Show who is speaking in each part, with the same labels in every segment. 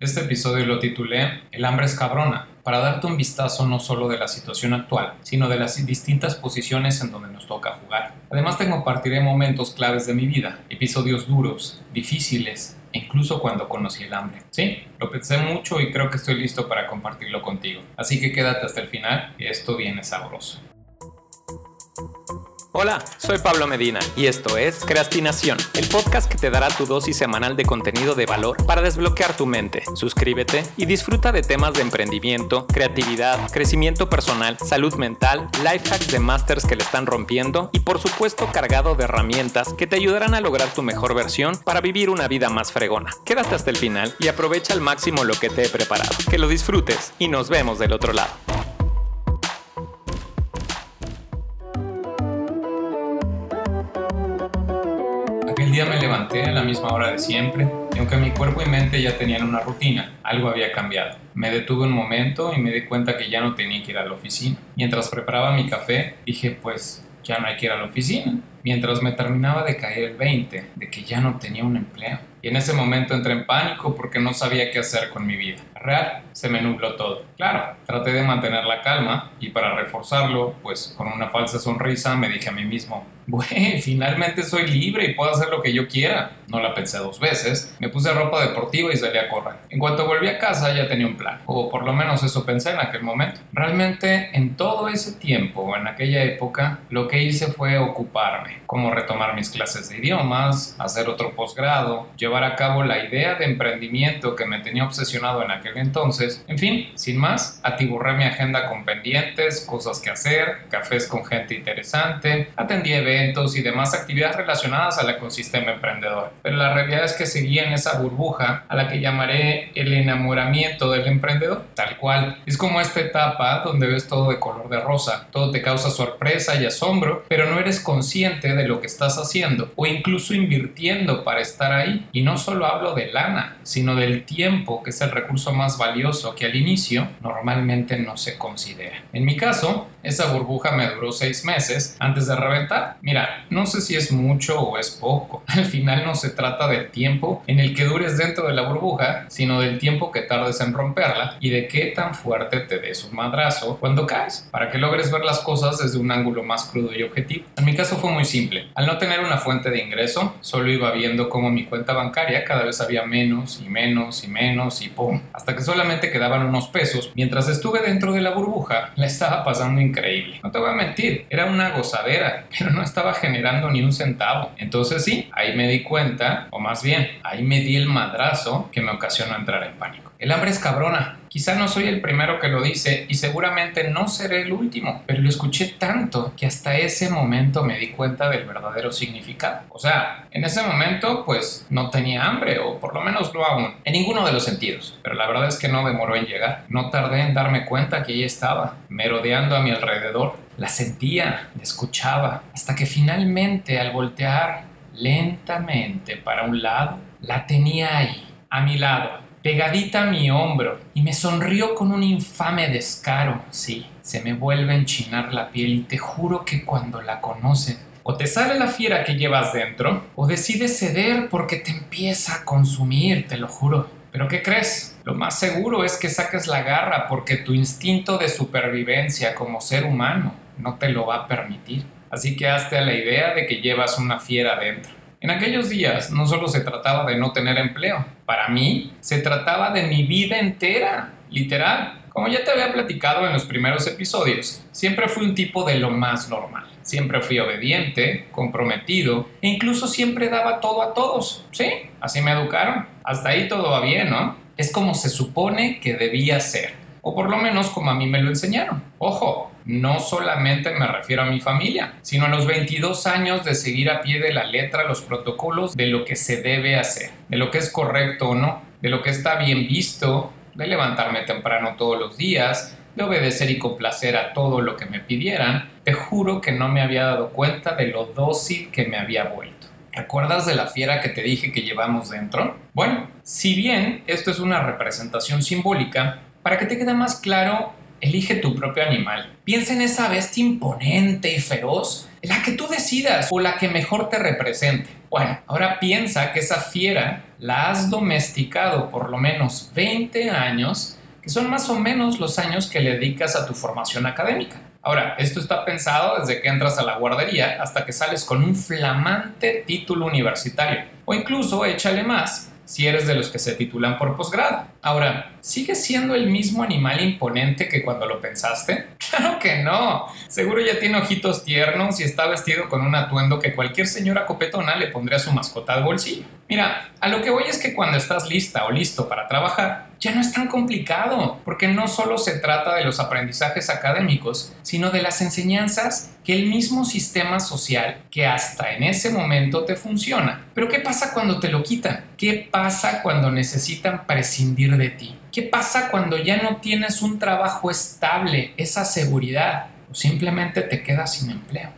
Speaker 1: Este episodio lo titulé El hambre es cabrona, para darte un vistazo no solo de la situación actual, sino de las distintas posiciones en donde nos toca jugar. Además te compartiré momentos claves de mi vida, episodios duros, difíciles, e incluso cuando conocí el hambre. Sí, lo pensé mucho y creo que estoy listo para compartirlo contigo. Así que quédate hasta el final, que esto viene sabroso.
Speaker 2: Hola, soy Pablo Medina y esto es Creastinación, el podcast que te dará tu dosis semanal de contenido de valor para desbloquear tu mente. Suscríbete y disfruta de temas de emprendimiento, creatividad, crecimiento personal, salud mental, life hacks de masters que le están rompiendo y por supuesto cargado de herramientas que te ayudarán a lograr tu mejor versión para vivir una vida más fregona. Quédate hasta el final y aprovecha al máximo lo que te he preparado. Que lo disfrutes y nos vemos del otro lado.
Speaker 1: Día me levanté a la misma hora de siempre y aunque mi cuerpo y mente ya tenían una rutina, algo había cambiado. Me detuve un momento y me di cuenta que ya no tenía que ir a la oficina. Mientras preparaba mi café, dije pues ya no hay que ir a la oficina. Mientras me terminaba de caer el 20 de que ya no tenía un empleo. Y en ese momento entré en pánico porque no sabía qué hacer con mi vida. Real, se me nubló todo. Claro, traté de mantener la calma y para reforzarlo, pues con una falsa sonrisa me dije a mí mismo, bueno, finalmente soy libre y puedo hacer lo que yo quiera. No la pensé dos veces, me puse ropa deportiva y salí a correr. En cuanto volví a casa ya tenía un plan, o por lo menos eso pensé en aquel momento. Realmente en todo ese tiempo, en aquella época, lo que hice fue ocuparme, como retomar mis clases de idiomas, hacer otro posgrado, llevar a cabo la idea de emprendimiento que me tenía obsesionado en aquel entonces. En fin, sin más, atiburré mi agenda con pendientes, cosas que hacer, cafés con gente interesante, atendí eventos y demás actividades relacionadas al ecosistema emprendedor. Pero la realidad es que seguía en esa burbuja a la que llamaré el enamoramiento del emprendedor, tal cual. Es como esta etapa donde ves todo de color de rosa, todo te causa sorpresa y asombro, pero no eres consciente de lo que estás haciendo o incluso invirtiendo para estar ahí. Y no solo hablo de lana, sino del tiempo, que es el recurso más valioso que al inicio normalmente no se considera. En mi caso, esa burbuja me duró seis meses antes de reventar. Mira, no sé si es mucho o es poco. Al final no se trata del tiempo en el que dures dentro de la burbuja, sino del tiempo que tardes en romperla y de qué tan fuerte te des un madrazo cuando caes, para que logres ver las cosas desde un ángulo más crudo y objetivo. En mi caso fue muy simple. Al no tener una fuente de ingreso, solo iba viendo cómo mi cuenta bancaria cada vez había menos y menos y menos y ¡pum! Hasta que solamente quedaban unos pesos. Mientras estuve dentro de la burbuja, la estaba pasando increíble. No te voy a mentir, era una gozadera, pero no estaba generando ni un centavo. Entonces sí, ahí me di cuenta, o más bien, ahí me di el madrazo que me ocasionó entrar en pánico. El hambre es cabrona. Quizá no soy el primero que lo dice y seguramente no seré el último, pero lo escuché tanto que hasta ese momento me di cuenta del verdadero significado. O sea, en ese momento pues no tenía hambre o por lo menos no aún, en ninguno de los sentidos, pero la verdad es que no demoró en llegar. No tardé en darme cuenta que ella estaba, merodeando a mi alrededor. La sentía, la escuchaba, hasta que finalmente al voltear lentamente para un lado, la tenía ahí, a mi lado pegadita a mi hombro, y me sonrió con un infame descaro. Sí, se me vuelve a enchinar la piel y te juro que cuando la conoces, o te sale la fiera que llevas dentro, o decides ceder porque te empieza a consumir, te lo juro. Pero ¿qué crees? Lo más seguro es que saques la garra porque tu instinto de supervivencia como ser humano no te lo va a permitir. Así que hazte a la idea de que llevas una fiera dentro. En aquellos días no solo se trataba de no tener empleo, para mí se trataba de mi vida entera, literal. Como ya te había platicado en los primeros episodios, siempre fui un tipo de lo más normal. Siempre fui obediente, comprometido e incluso siempre daba todo a todos. Sí, así me educaron. Hasta ahí todo va bien, ¿no? Es como se supone que debía ser o por lo menos como a mí me lo enseñaron. Ojo, no solamente me refiero a mi familia, sino a los 22 años de seguir a pie de la letra los protocolos de lo que se debe hacer, de lo que es correcto o no, de lo que está bien visto, de levantarme temprano todos los días, de obedecer y complacer a todo lo que me pidieran, te juro que no me había dado cuenta de lo dócil que me había vuelto. ¿Recuerdas de la fiera que te dije que llevamos dentro? Bueno, si bien esto es una representación simbólica, para que te quede más claro, elige tu propio animal. Piensa en esa bestia imponente y feroz, la que tú decidas o la que mejor te represente. Bueno, ahora piensa que esa fiera la has domesticado por lo menos 20 años, que son más o menos los años que le dedicas a tu formación académica. Ahora, esto está pensado desde que entras a la guardería hasta que sales con un flamante título universitario. O incluso échale más si eres de los que se titulan por posgrado. Ahora, ¿sigue siendo el mismo animal imponente que cuando lo pensaste? Claro que no. Seguro ya tiene ojitos tiernos y está vestido con un atuendo que cualquier señora copetona le pondría a su mascota al bolsillo. Mira, a lo que voy es que cuando estás lista o listo para trabajar, ya no es tan complicado, porque no solo se trata de los aprendizajes académicos, sino de las enseñanzas que el mismo sistema social que hasta en ese momento te funciona. Pero ¿qué pasa cuando te lo quitan? ¿Qué pasa cuando necesitan prescindir de ti? ¿Qué pasa cuando ya no tienes un trabajo estable, esa seguridad, o simplemente te quedas sin empleo?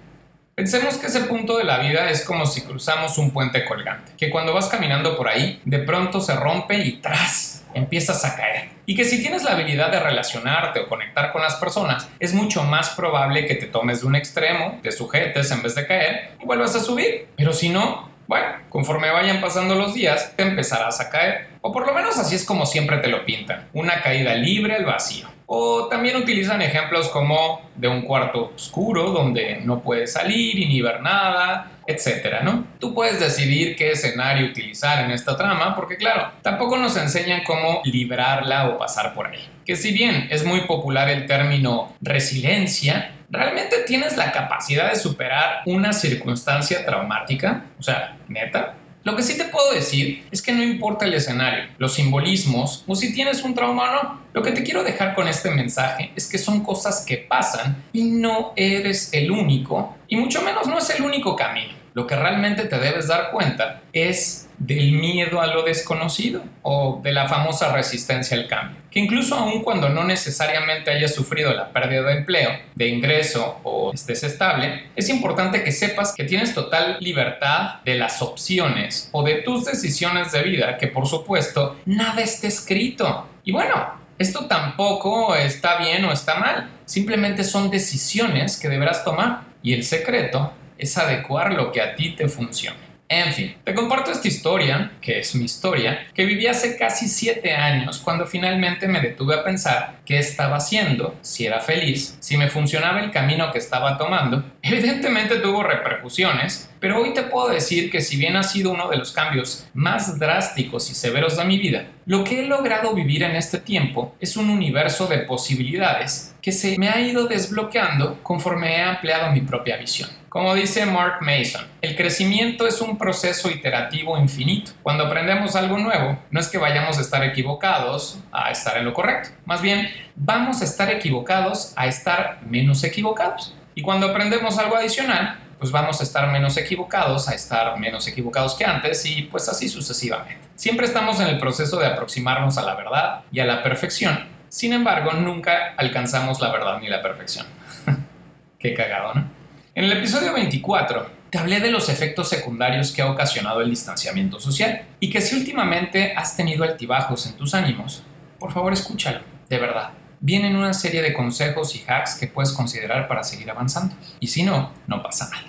Speaker 1: Pensemos que ese punto de la vida es como si cruzamos un puente colgante, que cuando vas caminando por ahí, de pronto se rompe y tras, empiezas a caer. Y que si tienes la habilidad de relacionarte o conectar con las personas, es mucho más probable que te tomes de un extremo, te sujetes en vez de caer y vuelvas a subir. Pero si no, bueno, conforme vayan pasando los días, te empezarás a caer. O por lo menos así es como siempre te lo pintan, una caída libre al vacío. O también utilizan ejemplos como de un cuarto oscuro donde no puedes salir y ni ver nada, etcétera, ¿no? Tú puedes decidir qué escenario utilizar en esta trama porque claro, tampoco nos enseñan cómo librarla o pasar por ahí. Que si bien es muy popular el término resiliencia, ¿realmente tienes la capacidad de superar una circunstancia traumática? O sea, neta, lo que sí te puedo decir es que no importa el escenario, los simbolismos o si tienes un trauma o no. Lo que te quiero dejar con este mensaje es que son cosas que pasan y no eres el único y mucho menos no es el único camino. Lo que realmente te debes dar cuenta es del miedo a lo desconocido o de la famosa resistencia al cambio, que incluso aun cuando no necesariamente hayas sufrido la pérdida de empleo, de ingreso o estés estable, es importante que sepas que tienes total libertad de las opciones o de tus decisiones de vida, que por supuesto nada está escrito. Y bueno, esto tampoco está bien o está mal, simplemente son decisiones que deberás tomar y el secreto es adecuar lo que a ti te funcione. En fin, te comparto esta historia, que es mi historia, que viví hace casi 7 años cuando finalmente me detuve a pensar qué estaba haciendo, si era feliz, si me funcionaba el camino que estaba tomando. Evidentemente tuvo repercusiones, pero hoy te puedo decir que si bien ha sido uno de los cambios más drásticos y severos de mi vida, lo que he logrado vivir en este tiempo es un universo de posibilidades que se me ha ido desbloqueando conforme he ampliado mi propia visión. Como dice Mark Mason, el crecimiento es un proceso iterativo infinito. Cuando aprendemos algo nuevo, no es que vayamos a estar equivocados a estar en lo correcto. Más bien, vamos a estar equivocados a estar menos equivocados. Y cuando aprendemos algo adicional, pues vamos a estar menos equivocados a estar menos equivocados que antes y pues así sucesivamente. Siempre estamos en el proceso de aproximarnos a la verdad y a la perfección. Sin embargo, nunca alcanzamos la verdad ni la perfección. Qué cagado, ¿no? En el episodio 24 te hablé de los efectos secundarios que ha ocasionado el distanciamiento social y que si últimamente has tenido altibajos en tus ánimos, por favor escúchalo, de verdad. Vienen una serie de consejos y hacks que puedes considerar para seguir avanzando. Y si no, no pasa nada.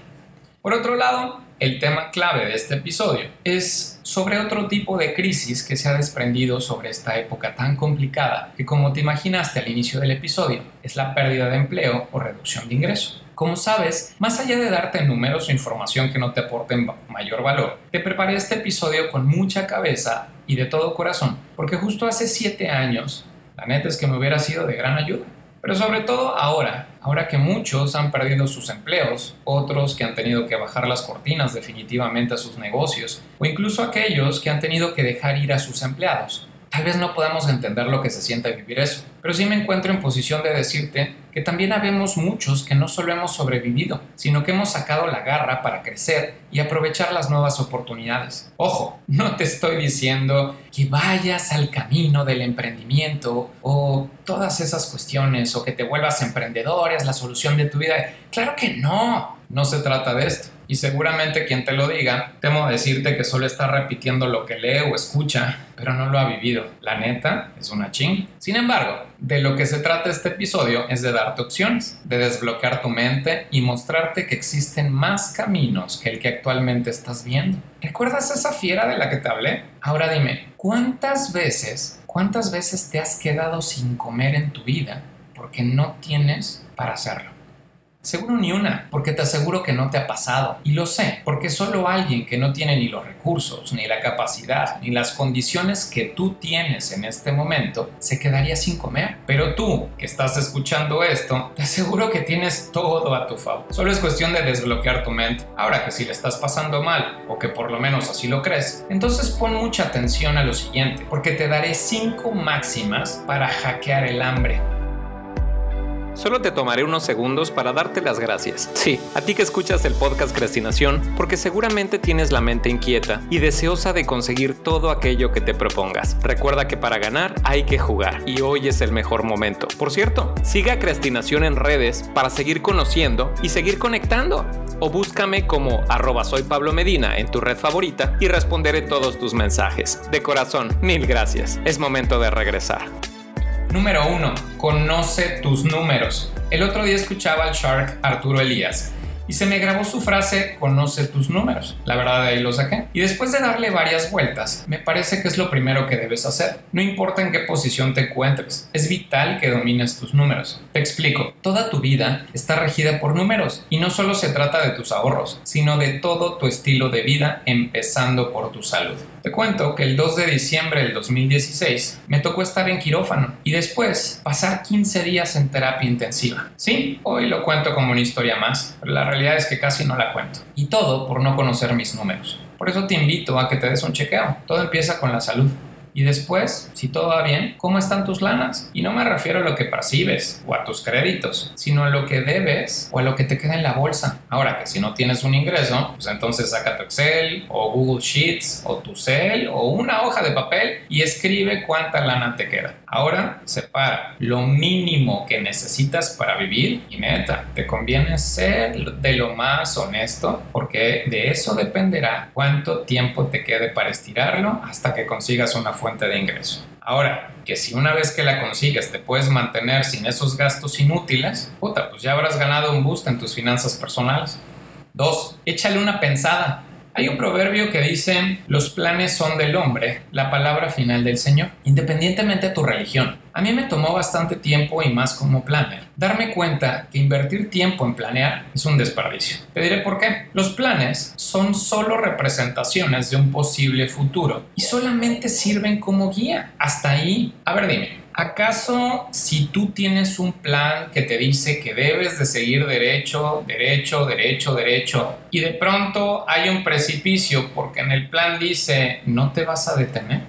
Speaker 1: Por otro lado, el tema clave de este episodio es sobre otro tipo de crisis que se ha desprendido sobre esta época tan complicada que como te imaginaste al inicio del episodio es la pérdida de empleo o reducción de ingreso. Como sabes, más allá de darte números o información que no te aporten mayor valor, te preparé este episodio con mucha cabeza y de todo corazón, porque justo hace 7 años, la es que me hubiera sido de gran ayuda. Pero sobre todo ahora, ahora que muchos han perdido sus empleos, otros que han tenido que bajar las cortinas definitivamente a sus negocios, o incluso aquellos que han tenido que dejar ir a sus empleados. Tal vez no podamos entender lo que se siente vivir eso, pero sí me encuentro en posición de decirte que también habemos muchos que no solo hemos sobrevivido, sino que hemos sacado la garra para crecer y aprovechar las nuevas oportunidades. Ojo, no te estoy diciendo que vayas al camino del emprendimiento o todas esas cuestiones o que te vuelvas emprendedor, es la solución de tu vida. Claro que no, no se trata de esto Y seguramente quien te lo diga, temo decirte que solo está repitiendo lo que lee o escucha, pero no lo ha vivido. La neta es una ching. Sin embargo, de lo que se trata este episodio es de darte opciones, de desbloquear tu mente y mostrarte que existen más caminos que el que actualmente estás viendo. ¿Recuerdas esa fiera de la que te hablé? Ahora dime, ¿cuántas veces, cuántas veces te has quedado sin comer en tu vida porque no tienes para hacerlo? Seguro ni una, porque te aseguro que no te ha pasado. Y lo sé, porque solo alguien que no tiene ni los recursos, ni la capacidad, ni las condiciones que tú tienes en este momento, se quedaría sin comer. Pero tú, que estás escuchando esto, te aseguro que tienes todo a tu favor. Solo es cuestión de desbloquear tu mente. Ahora que si le estás pasando mal, o que por lo menos así lo crees, entonces pon mucha atención a lo siguiente, porque te daré 5 máximas para hackear el hambre.
Speaker 2: Solo te tomaré unos segundos para darte las gracias. Sí, a ti que escuchas el podcast Crestinación, porque seguramente tienes la mente inquieta y deseosa de conseguir todo aquello que te propongas. Recuerda que para ganar hay que jugar y hoy es el mejor momento. Por cierto, siga Crestinación en redes para seguir conociendo y seguir conectando. O búscame como arroba soy Pablo Medina en tu red favorita y responderé todos tus mensajes. De corazón, mil gracias. Es momento de regresar.
Speaker 1: Número 1. Conoce tus números. El otro día escuchaba al Shark Arturo Elías y se me grabó su frase conoce tus números. La verdad de ahí lo saqué. Y después de darle varias vueltas, me parece que es lo primero que debes hacer. No importa en qué posición te encuentres, es vital que domines tus números. Te explico, toda tu vida está regida por números y no solo se trata de tus ahorros, sino de todo tu estilo de vida, empezando por tu salud. Te cuento que el 2 de diciembre del 2016 me tocó estar en quirófano y después pasar 15 días en terapia intensiva. Sí, hoy lo cuento como una historia más, pero la realidad es que casi no la cuento. Y todo por no conocer mis números. Por eso te invito a que te des un chequeo. Todo empieza con la salud. Y después, si todo va bien, ¿cómo están tus lanas? Y no me refiero a lo que percibes o a tus créditos, sino a lo que debes o a lo que te queda en la bolsa. Ahora que si no tienes un ingreso, pues entonces saca tu Excel o Google Sheets o tu Cell o una hoja de papel y escribe cuánta lana te queda. Ahora separa lo mínimo que necesitas para vivir y neta, te conviene ser de lo más honesto porque de eso dependerá cuánto tiempo te quede para estirarlo hasta que consigas una fuente de ingreso. Ahora, que si una vez que la consigues te puedes mantener sin esos gastos inútiles, puta, pues ya habrás ganado un boost en tus finanzas personales. Dos, échale una pensada. Hay un proverbio que dice, los planes son del hombre, la palabra final del Señor, independientemente de tu religión. A mí me tomó bastante tiempo y más como planner, darme cuenta que invertir tiempo en planear es un desperdicio. Te diré por qué. Los planes son solo representaciones de un posible futuro y solamente sirven como guía. Hasta ahí, a ver dime, ¿Acaso si tú tienes un plan que te dice que debes de seguir derecho, derecho, derecho, derecho, y de pronto hay un precipicio porque en el plan dice no te vas a detener?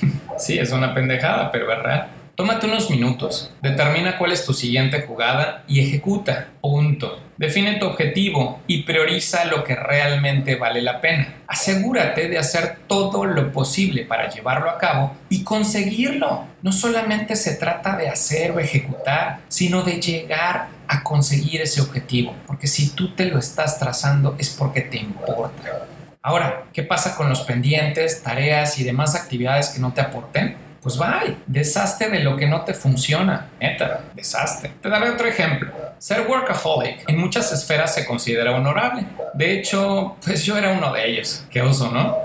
Speaker 1: sí, es una pendejada, pero es. Tómate unos minutos, determina cuál es tu siguiente jugada y ejecuta. Punto. Define tu objetivo y prioriza lo que realmente vale la pena. Asegúrate de hacer todo lo posible para llevarlo a cabo y conseguirlo. No solamente se trata de hacer o ejecutar, sino de llegar a conseguir ese objetivo. Porque si tú te lo estás trazando es porque te importa. Ahora, ¿qué pasa con los pendientes, tareas y demás actividades que no te aporten? Pues bye, deshazte de lo que no te funciona, neta, deshazte. Te daré otro ejemplo. Ser workaholic en muchas esferas se considera honorable. De hecho, pues yo era uno de ellos. Qué oso, ¿no?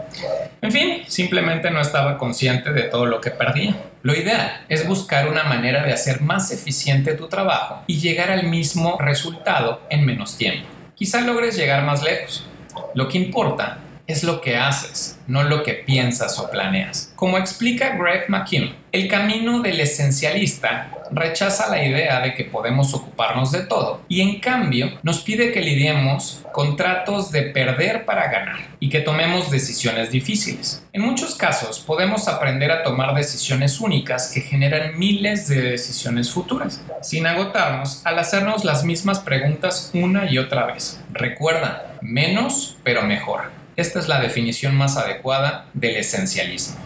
Speaker 1: En fin, simplemente no estaba consciente de todo lo que perdía. Lo ideal es buscar una manera de hacer más eficiente tu trabajo y llegar al mismo resultado en menos tiempo. Quizá logres llegar más lejos. Lo que importa es lo que haces, no lo que piensas o planeas. Como explica Greg McKeown, el camino del esencialista rechaza la idea de que podemos ocuparnos de todo y en cambio nos pide que lidiemos con tratos de perder para ganar y que tomemos decisiones difíciles. En muchos casos podemos aprender a tomar decisiones únicas que generan miles de decisiones futuras, sin agotarnos al hacernos las mismas preguntas una y otra vez. Recuerda, menos pero mejor. Esta es la definición más adecuada del esencialismo.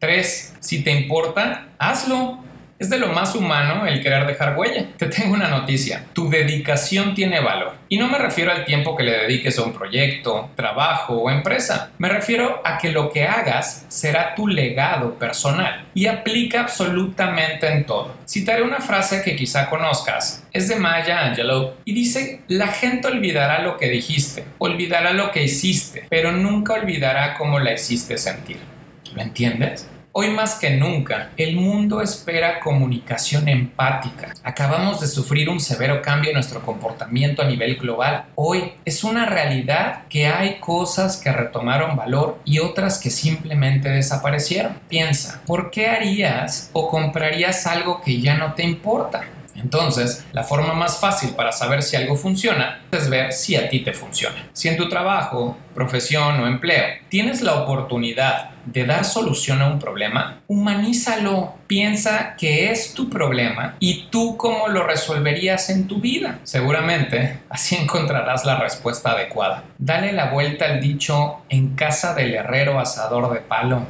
Speaker 1: 3. Si te importa, hazlo. Es de lo más humano el querer dejar huella. Te tengo una noticia. Tu dedicación tiene valor. Y no me refiero al tiempo que le dediques a un proyecto, trabajo o empresa. Me refiero a que lo que hagas será tu legado personal y aplica absolutamente en todo. Citaré una frase que quizá conozcas. Es de Maya Angelou y dice, la gente olvidará lo que dijiste, olvidará lo que hiciste, pero nunca olvidará cómo la hiciste sentir. ¿Lo entiendes? Hoy más que nunca, el mundo espera comunicación empática. Acabamos de sufrir un severo cambio en nuestro comportamiento a nivel global. Hoy es una realidad que hay cosas que retomaron valor y otras que simplemente desaparecieron. Piensa, ¿por qué harías o comprarías algo que ya no te importa? Entonces, la forma más fácil para saber si algo funciona es ver si a ti te funciona. Si en tu trabajo, profesión o empleo tienes la oportunidad de dar solución a un problema, humanízalo, piensa que es tu problema y tú cómo lo resolverías en tu vida. Seguramente así encontrarás la respuesta adecuada. Dale la vuelta al dicho en casa del herrero asador de palo.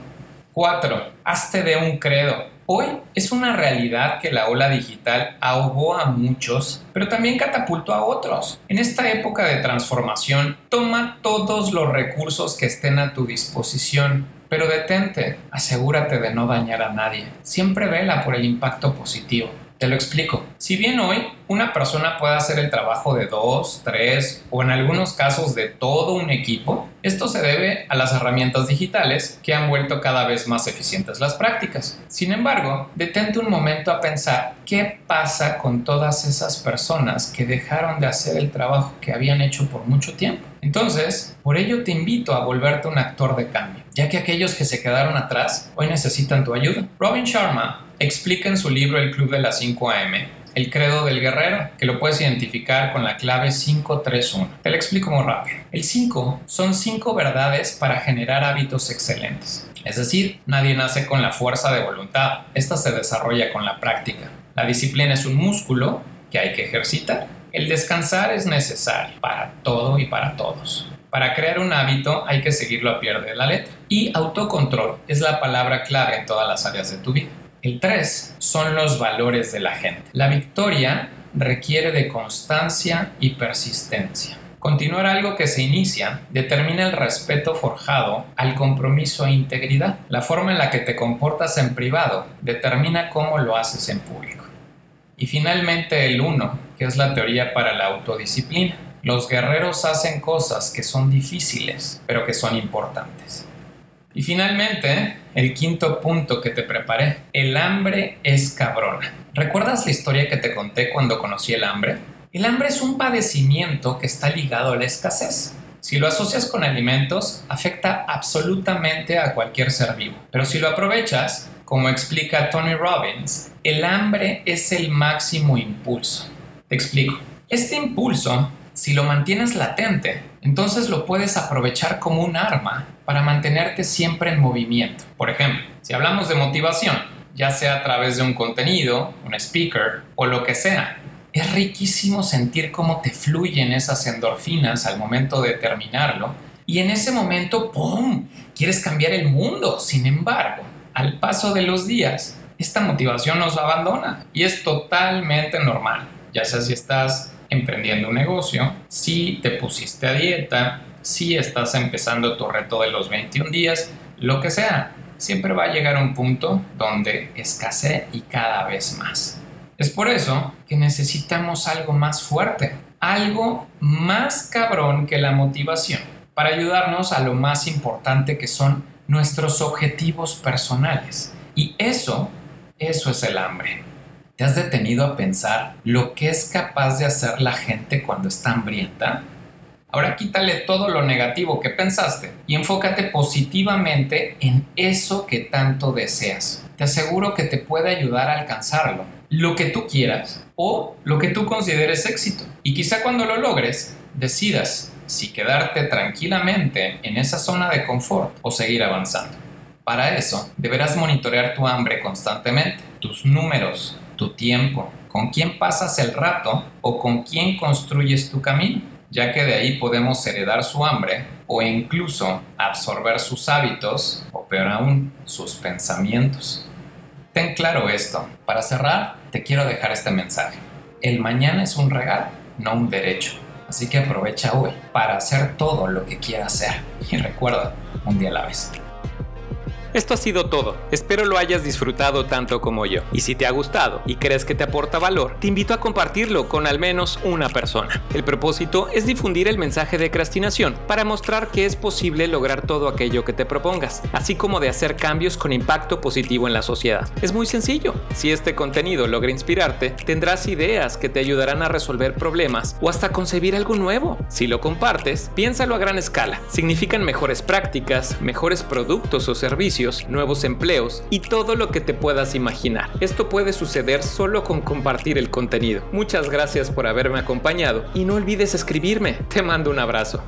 Speaker 1: 4. Hazte de un credo. Hoy es una realidad que la ola digital ahogó a muchos, pero también catapultó a otros. En esta época de transformación, toma todos los recursos que estén a tu disposición, pero detente, asegúrate de no dañar a nadie. Siempre vela por el impacto positivo. Te lo explico. Si bien hoy una persona puede hacer el trabajo de dos, tres o en algunos casos de todo un equipo, esto se debe a las herramientas digitales que han vuelto cada vez más eficientes las prácticas. Sin embargo, detente un momento a pensar qué pasa con todas esas personas que dejaron de hacer el trabajo que habían hecho por mucho tiempo. Entonces, por ello te invito a volverte un actor de cambio, ya que aquellos que se quedaron atrás hoy necesitan tu ayuda. Robin Sharma explica en su libro El Club de las 5 AM el credo del guerrero, que lo puedes identificar con la clave 531. Te lo explico muy rápido. El 5 son 5 verdades para generar hábitos excelentes. Es decir, nadie nace con la fuerza de voluntad, esta se desarrolla con la práctica. La disciplina es un músculo que hay que ejercitar. El descansar es necesario para todo y para todos. Para crear un hábito hay que seguirlo a pie de la letra. Y autocontrol es la palabra clave en todas las áreas de tu vida. El 3 son los valores de la gente. La victoria requiere de constancia y persistencia. Continuar algo que se inicia determina el respeto forjado al compromiso e integridad. La forma en la que te comportas en privado determina cómo lo haces en público. Y finalmente el 1, que es la teoría para la autodisciplina. Los guerreros hacen cosas que son difíciles, pero que son importantes. Y finalmente, el quinto punto que te preparé, el hambre es cabrona. ¿Recuerdas la historia que te conté cuando conocí el hambre? El hambre es un padecimiento que está ligado a la escasez. Si lo asocias con alimentos, afecta absolutamente a cualquier ser vivo. Pero si lo aprovechas, como explica Tony Robbins, el hambre es el máximo impulso. Te explico. Este impulso, si lo mantienes latente, entonces lo puedes aprovechar como un arma para mantenerte siempre en movimiento. Por ejemplo, si hablamos de motivación, ya sea a través de un contenido, un speaker o lo que sea, es riquísimo sentir cómo te fluyen esas endorfinas al momento de terminarlo y en ese momento, ¡pum!, quieres cambiar el mundo. Sin embargo, al paso de los días, esta motivación nos abandona y es totalmente normal, ya sea si estás emprendiendo un negocio, si te pusiste a dieta, si estás empezando tu reto de los 21 días, lo que sea, siempre va a llegar un punto donde escasee y cada vez más. Es por eso que necesitamos algo más fuerte, algo más cabrón que la motivación, para ayudarnos a lo más importante que son nuestros objetivos personales. Y eso, eso es el hambre. ¿Te has detenido a pensar lo que es capaz de hacer la gente cuando está hambrienta? Ahora quítale todo lo negativo que pensaste y enfócate positivamente en eso que tanto deseas. Te aseguro que te puede ayudar a alcanzarlo, lo que tú quieras o lo que tú consideres éxito. Y quizá cuando lo logres, decidas si quedarte tranquilamente en esa zona de confort o seguir avanzando. Para eso, deberás monitorear tu hambre constantemente, tus números, tu tiempo, con quién pasas el rato o con quién construyes tu camino, ya que de ahí podemos heredar su hambre o incluso absorber sus hábitos o peor aún, sus pensamientos. Ten claro esto. Para cerrar, te quiero dejar este mensaje. El mañana es un regalo, no un derecho. Así que aprovecha hoy para hacer todo lo que quieras hacer. Y recuerda, un día a la vez.
Speaker 2: Esto ha sido todo. Espero lo hayas disfrutado tanto como yo. Y si te ha gustado y crees que te aporta valor, te invito a compartirlo con al menos una persona. El propósito es difundir el mensaje de crastinación para mostrar que es posible lograr todo aquello que te propongas, así como de hacer cambios con impacto positivo en la sociedad. Es muy sencillo. Si este contenido logra inspirarte, tendrás ideas que te ayudarán a resolver problemas o hasta concebir algo nuevo. Si lo compartes, piénsalo a gran escala. Significan mejores prácticas, mejores productos o servicios nuevos empleos y todo lo que te puedas imaginar. Esto puede suceder solo con compartir el contenido. Muchas gracias por haberme acompañado y no olvides escribirme. Te mando un abrazo.